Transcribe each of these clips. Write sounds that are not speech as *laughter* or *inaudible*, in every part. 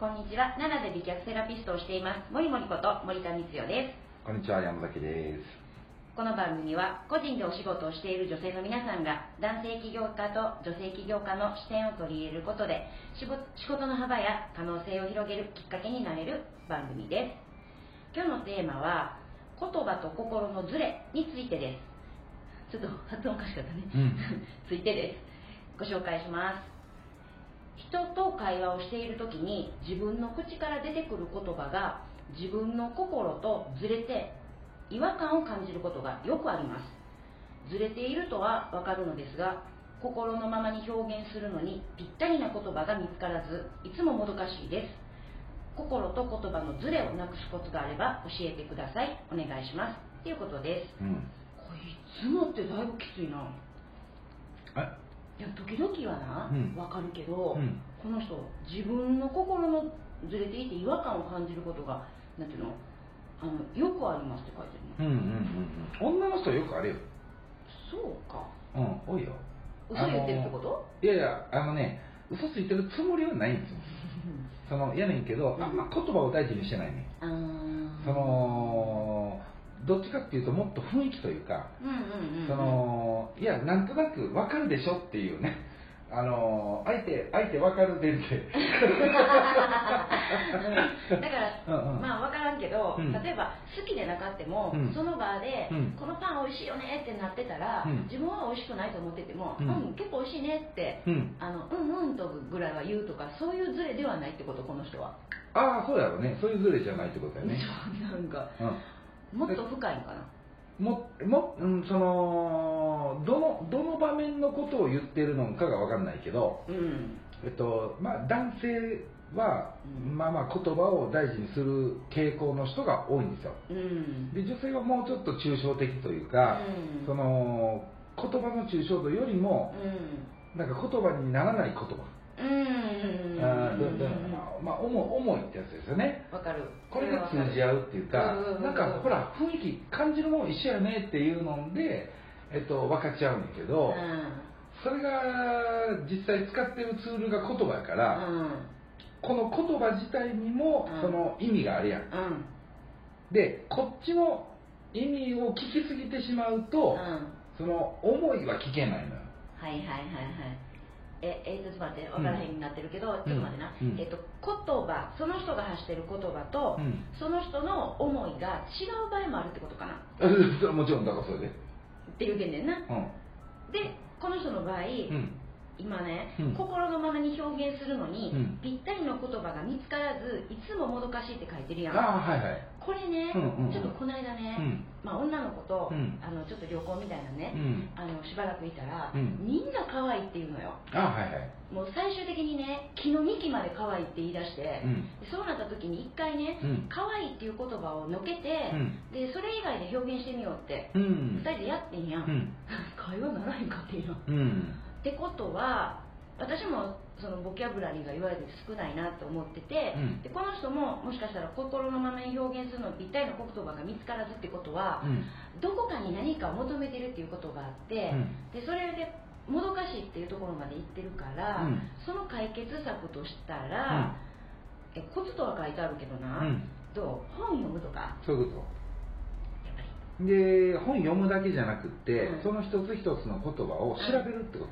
こんにちは。奈良で美脚セラピストをしています。森森こと森田光代です。こんにちは、山崎です。この番組は個人でお仕事をしている女性の皆さんが男性起業家と女性起業家の視点を取り入れることで仕事の幅や可能性を広げるきっかけになれる番組です。今日のテーマは言葉と心のズレについてです。ちょっと発音おかしかったね。うん *laughs* ついてです。ご紹介します。人と会話をしている時に自分の口から出てくる言葉が自分の心とずれて違和感を感じることがよくあります。ずれているとはわかるのですが心のままに表現するのにぴったりな言葉が見つからずいつももどかしいです。心と言葉のズレをなくすコツがあれば教えてください。お願いします。ということです。うん。これいつもってだいぶきついな。あ、いや時々はな、うんわかるけど、うんこの人自分の心のずれていて違和感を感じることがなんていうのあのよくありますって書いてるの、うんうんうんうん。女の人はよくあるよ。そうかうん、多いよ。嘘言ってるってこと？いやいや、あのね、嘘ついてるつもりはないんですよ。*laughs* その、やねんけど、あんま言葉を大事にしてないね。その、どっちかっていうと、もっと雰囲気というか、その、いや、なんとなくわかるでしょっていうね。*laughs* あの、相手、相手わかるでって。だから、うんうんまあ分からんけど、うん例えば好きでなかっても、うんその場で、うんこのパン美味しいよねってなってたら、うん自分は美味しくないと思ってても、ううんん結構美味しいねって、うん。あのうんうんとぐらいは言うとかそういうズレではないってことこの人は、ああ、そうやろね。そういうズレじゃないってことやね。なんかうん。もっと深いのかな？もも、うん、そのどのどの場面のことを言ってるのかが分かんないけど、うん。えっとまあ、男性は、うん。まあまあ言葉を大事にする傾向の人が多いんですよ。うん。で女性はもうちょっと抽象的というか、うん。その言葉の抽象度よりもうん。なんか言葉にならない言葉、うん。あーどどまあ、重いってやつですよね。わかる。これが通じ合うっていうかうん。うんうん、なんかほら、雰囲気、感じるもん一緒やねっていうので、えっと、分かっちゃうんだけど、それが実際使ってるツールが言葉やかうら、ん。この言葉自体にもうん。その意味があるやん。うん。で、こっちの意味を聞きすぎてしまうと、うん。その思いは聞けないのよ。はいはいはいはいええー、とちょっと待って分からへんになってるけど、ちょっと待ってな、うん。えっ、と言葉その人が発してる言葉と、うん。その人の思いが違う場合もあるってことかな。*laughs* もちろん、だからそれで。ていう件でんな。うん。でこの人の場合、うん。今ね、うん。心のままに表現するのに、うん。ぴったりの言葉が見つからずいつももどかしいって書いてるやん。ああ、はいはい。これね、うんうんちょっとこの間ね、うんまあ、女の子と、うんあのちょっと旅行みたいなね、うん。あのしばらくいたら、うんみんな可愛いって言うのよああ、はいはい。もう最終的にね木の幹まで可愛いって言い出して、そうなった時に一回ね、うん可愛いっていう言葉をのけて、うんでそれ以外で表現してみようって、うん二。人でやってんやん、うん。*laughs* 会話ならへんかっていうのっうん。てことは私もそのボキャブラリーが言われて少ないなと思ってて、うん。でこの人ももしかしたら心のままに表現するのにぴったりの言葉が見つからずってことは、うん。どこかに何かを求めてるっていうことがあって、うん。でそれでもどかしいっていうところまで行ってるから、うん。その解決策としたら、えコツとは書いてあるけどな、うん。どう？本読むとか？そういうこと。で、本読むだけじゃなくって、うん。その一つ一つの言葉を調べるってこと。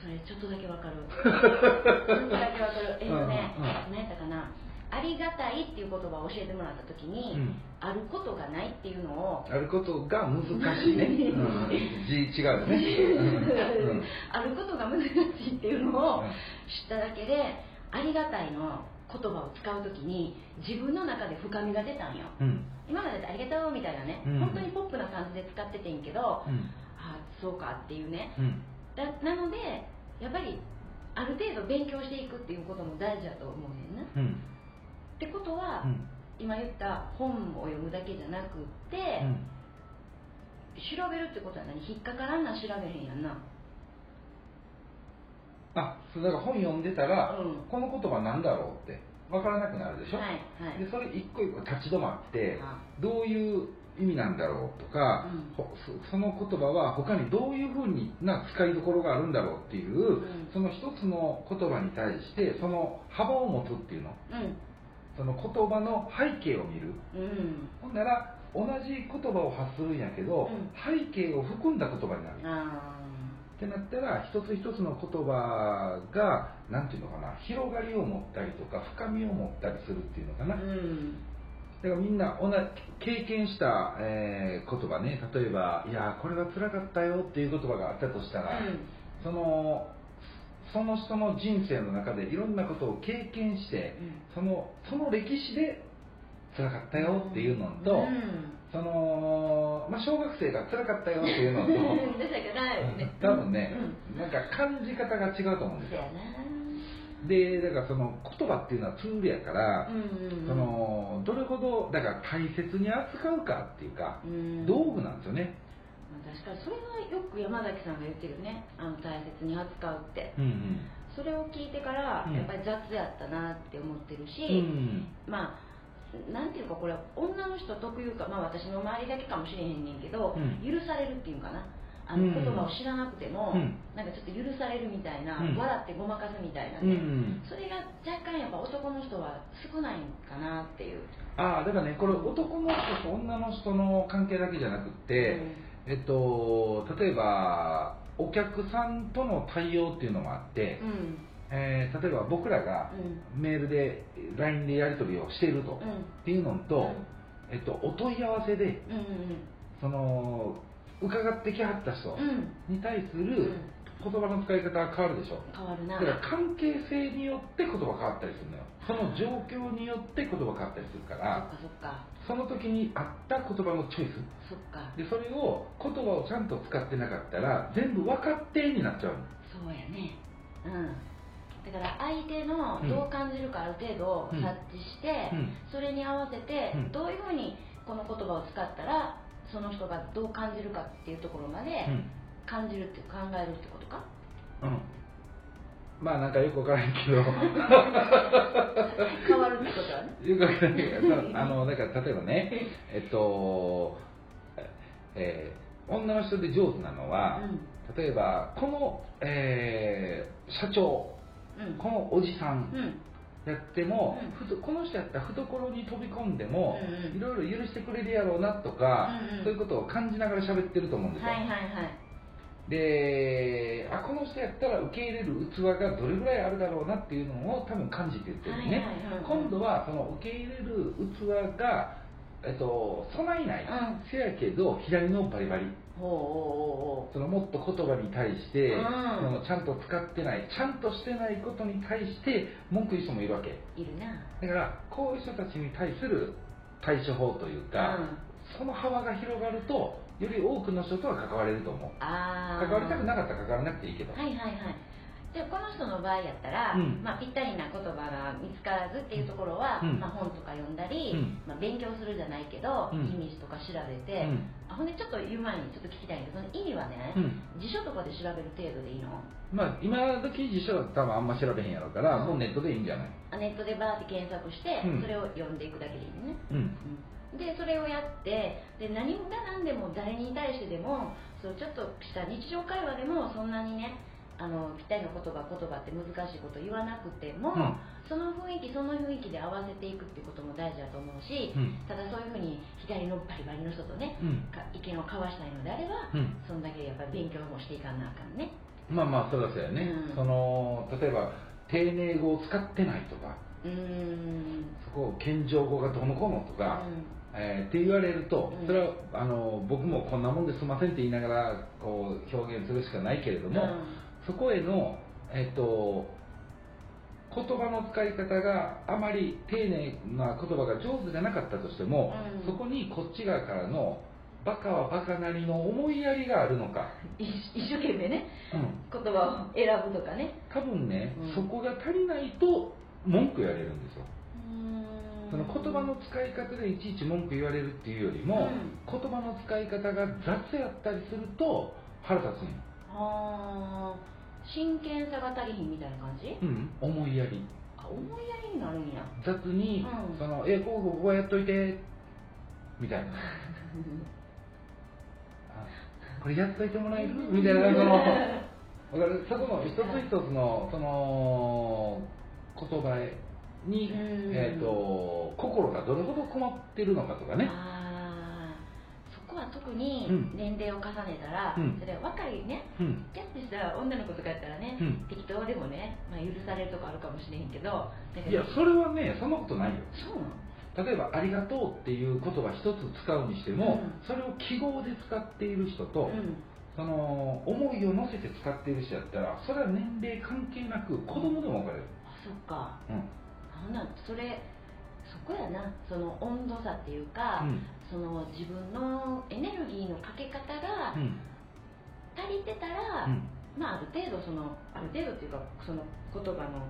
それちょっとだけわかる。*laughs* ちょっとだけわかる。えっとね、何やったかな。ありがたいっていう言葉を教えてもらった時に、うん。あることがないっていうのをあることが難しいね。うん、字違うよね。あることが難しいっていうのを知っただけでありがたいの言葉を使う時に自分の中で深みが出たんよ。うん。今までありがとうみたいなね、うん。本当にポップな感じで使っててんけど、うん。あそうかっていうね。うん。だなのでやっぱりある程度勉強していくっていうことも大事だと思うねんな、っうん。てことは、うん。今言った本を読むだけじゃなくって、うん。調べるってことは何引っかからんなん調べへんやんな。あ、そうだから本読んでたら、うん。この言葉なんだろうって。分からなくなるでしょ、はいはい。でそれ一個一個立ち止まってあどういう意味なんだろうとか、うん。ほそその言葉は他にどういうふうな使いどころがあるんだろうっていう、ん。その一つの言葉に対してその幅を持つっていうの。うん。その言葉の背景を見る。うん。ほんなら同じ言葉を発するんやけど、うん。背景を含んだ言葉になる。あってなったら一つ一つの言葉が何ていうのかな広がりを持ったりとか深みを持ったりするっていうのかな、ーうんだからみんな同じ経験した、えー言葉ね。例えば「いやーこれは辛かったよ」っていう言葉があったとしたら、そのその人の人生の中でいろんなことを経験してそのその歴史で辛かったよっていうのと、うん。その、まあ、小学生が辛かったよっていうのと多分ね、うん。なんか感じ方が違うと思うんですよでだからその言葉っていうのはツールやから、うんうんうん。そのどれほどだから大切に扱うかっていうか、うん。道具なんですよね、まあ確かにそれはよく山崎さんが言ってるよね。あの大切に扱うって。うんそれを聞いてからうん。やっぱり雑やったなって思ってるし、うんまあなんていうかこれ女の人特有か、まあ、私の周りだけかもしれへんねんけど、うん。許されるっていうかなあうんの言葉を知らなくても、うん。なんかちょっと許されるみたいな、うん。笑ってごまかすみたいなうんうね、ん。それが若干やっぱ男の人は少ないんかなっていう、ああだからねこれ男の人と女の人の関係だけじゃなくって、えっと例えばお客さんとの対応っていうのもあって、うん。うんえー例えば僕らがうん。メールで LINE でやり取りをしていると、うん。っていうのと、えっと、お問い合わせでうんうん。その伺ってきはった人に対すうん。る言葉の使い方が変わるでしょ。変わるな。だから関係性によって言葉変わったりするのよ。その状況によって言葉変わったりするからそっかその時に合った言葉のチョイス。そっか。でそれを言葉をちゃんと使ってなかったら全部分かってになっちゃうの。そうやね。うん。だから相手のどう感じるかある程度うん。察知して、うん。それに合わせてうん。どういうふうにこの言葉を使ったらその人がどう感じるかっていうところまでうん。感じるって考えるってことか、うん。まあなんかよく分からへんけど。*laughs* 変わるってことはね。よくわかんないけど。あのだから例えばねえっと、えー女の人で上手なのは、例えばこの、えー社長うんうん。このおじさんうんやっても、うん。ふとこの人やったら懐に飛び込んでも、うんうん。いろいろ許してくれるやろうなとか、うんうん。そういうことを感じながら喋ってると思うんですよ、はいはいはい。であこの人やったら受け入れる器がどれぐらいあるだろうなっていうのを多分感じて言ってるね、はいはいはいはい。今度はその受け入れる器が、えっと、備えない、うん。せやけど左のバリバリそのもっと言葉に対して、うん。ちゃんと使ってないちゃんとしてないことに対して文句言う人もいるわけ。ういるな。だからこういう人たちに対する対処法というか、うん。その幅が広がるとより多くの人とは関われると思う。関わりたくなかったら関わらなくていいけど、はいはいはいでこの人の場合やったら、うん。まあ、ぴったりな言葉が見つからずっていうところは、うん。まあ、本とか読んだり、うん。まあ、勉強するじゃないけど、うん。意味とか調べて、うん。あほんでちょっと言う前にちょっと聞きたいんだけどその意味はね、うん。辞書とかで調べる程度でいいの？まあ今時辞書は多分あんま調べへんやろうから、うん。もうネットでいいんじゃない？あネットでバーって検索して、うん。それを読んでいくだけでいいのね、でそれをやってで何が何でも誰に対してでもそうちょっとした日常会話でもそんなにねあのぴったりの言葉言葉って難しいこと言わなくても、うん。その雰囲気その雰囲気で合わせていくっていうことも大事だと思うし、うん。ただそういうふうに左のバリバリの人とね、うん。か意見を交わしたいのであれば、うん。そんだけやっぱり勉強もしていかなあかんね。まあまあそれはそうやね、うん。その例えば丁寧語を使ってないとかうーん。そこを謙譲語がどうのこうのとか、うん。えーって言われるとうん。それはあの僕もこんなもんですいませんって言いながらこう表現するしかないけれども、そこへの、えっと、言葉の使い方があまり丁寧な言葉が上手じゃなかったとしても、うん。そこにこっち側からのバカはバカなりの思いやりがあるのか、一一生懸命ねうん、言葉を選ぶとかね。多分ね、うん。そこが足りないと文句言われるんですよ。その言葉の使い方でいちいち文句言われるっていうよりも、うん。言葉の使い方が雑やったりすると腹立つんよ。あー真剣さが足りひんみたいな感じ？うん。思いやり。あ思いやりになるんや。雑に、うん。そのえこうこうこうやっといて。みたいな。*laughs* あこれやっといてもらえる？*laughs* みたいなそのわかる？そこの一つ一つのその言葉に、うん。えー、と心がどれほど困ってるのかとかね。あーそこは特にうん。年齢を重ねたら、うん。それは若いね。うん。キャッてした女の子とかやったらね、うん。適当でもね、まあ、許されるとこあるかもしれへんけどいやそれはねそんなことないよ。そうなの？例えば「ありがとう」っていう言葉一つ使うにしても、うん。それを記号で使っている人と、うん。その思いを乗せて使っている人やったらそれは年齢関係なく子供でも分かれる、あそっか。うん。なんなんそれそこやなその温度差っていうか、うん。その自分のエネルギーのかけ方がうん。足りてたら、うん。まあある程度そのある程度っていうかその言葉の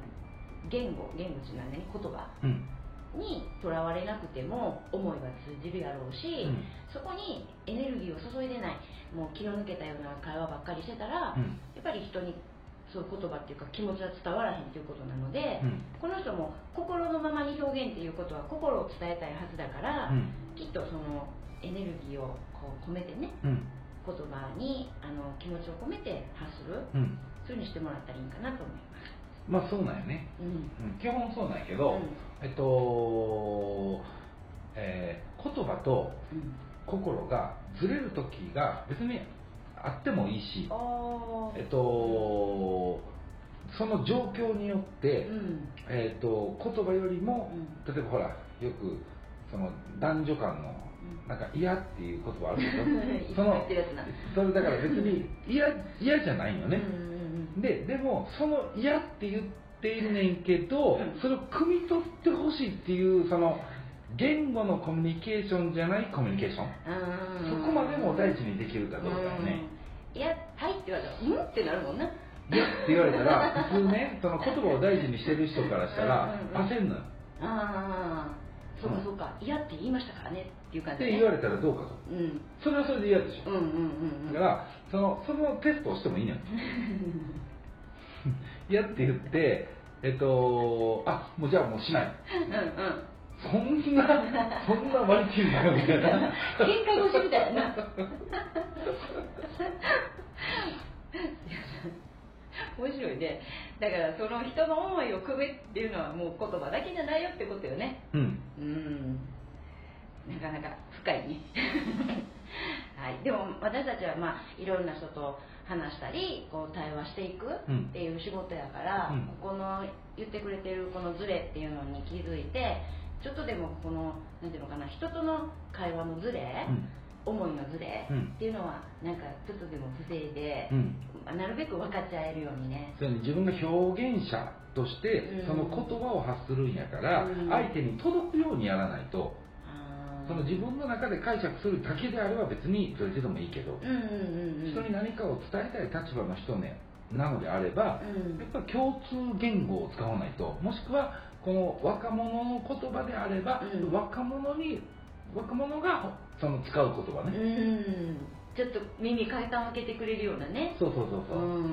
言語言語っていうのは何言葉うん。にとらわれなくても思いは通じるやろうし、うん。そこにエネルギーを注いでないもう気の抜けたような会話ばっかりしてたら、うん。やっぱり人にそういう言葉っていうか気持ちは伝わらへんということなので、うん。この人も心のままに表現っていうことは心を伝えたいはずだから、うん。きっとそのエネルギーをこう込めてねうん。言葉にあの気持ちを込めて発するうん。そういうふうにしてもらったらいいかなと思います。まあそうなんよね、基本そうなんやけど、うん。えっと、えー言葉とうん。心がずれる時が別にあってもいいし、あえっと、その状況によって、うん。えっと、言葉よりも、うん。例えばほらよくその男女間のうん。なんか嫌っていう言葉あるけど *laughs* そのそれだから別に嫌嫌じゃないよね、ででもその嫌って言っているねんけど、うん。それを汲み取ってほしいっていうその言語のコミュニケーションじゃないコミュニケーション、うん。そこまでも大事にできるかどうかよね、うん。いやはいって言われたらうんってなるもんな。嫌って言われたら普通ねその言葉を大事にしてる人からしたら焦んのよ。ああそうかそうか。嫌って言いましたからねっていう感じで、ね、って言われたらどうかと。うん。それはそれで嫌でしょ。うんうんうんうん。だからそのそのテストをしてもいいのよ。*laughs* 嫌って言ってえっとあもうじゃあもうしない。うんうんそんな *laughs* そんな割り切るなよみたいな。喧嘩腰みたいな。面白いね。だからその人の思いをくべっていうのはもう言葉だけじゃないよってことよね。うん。うん。なかなか深いね。*laughs* はい。でも私たちはまあいろんな人と話したりこう対話していくっていう仕事やから、うん。ここの言ってくれてるこのズレっていうのに気づいてちょっとでもこのなんていうのかな人との会話のズレ、うん。思いのズレうん。っていうのはなんかちょっとでも防いでう、ん。なるべく分かっちゃえるようにね。そうやね。自分が表現者としてうん。その言葉を発するんやから、うん。相手に届くようにやらないとその自分の中で解釈するだけであれば別にどれでもいいけど、人に何かを伝えたい立場の人、ね、なのであれば、うん。やっぱ共通言語を使わないともしくはこの若者の言葉であれば、うん。若者に若者がその使う言葉うね、ん。ちょっと耳変えた開けてくれるようなね。そうそうそうそう、うん。いっ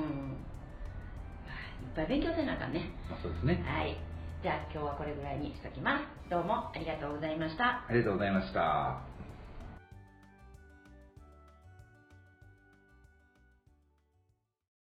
ぱい勉強せなあかんね。まあ、そうですね。はい。じゃあ今日はこれぐらいにしときます。どうもありがとうございました。ありがとうございました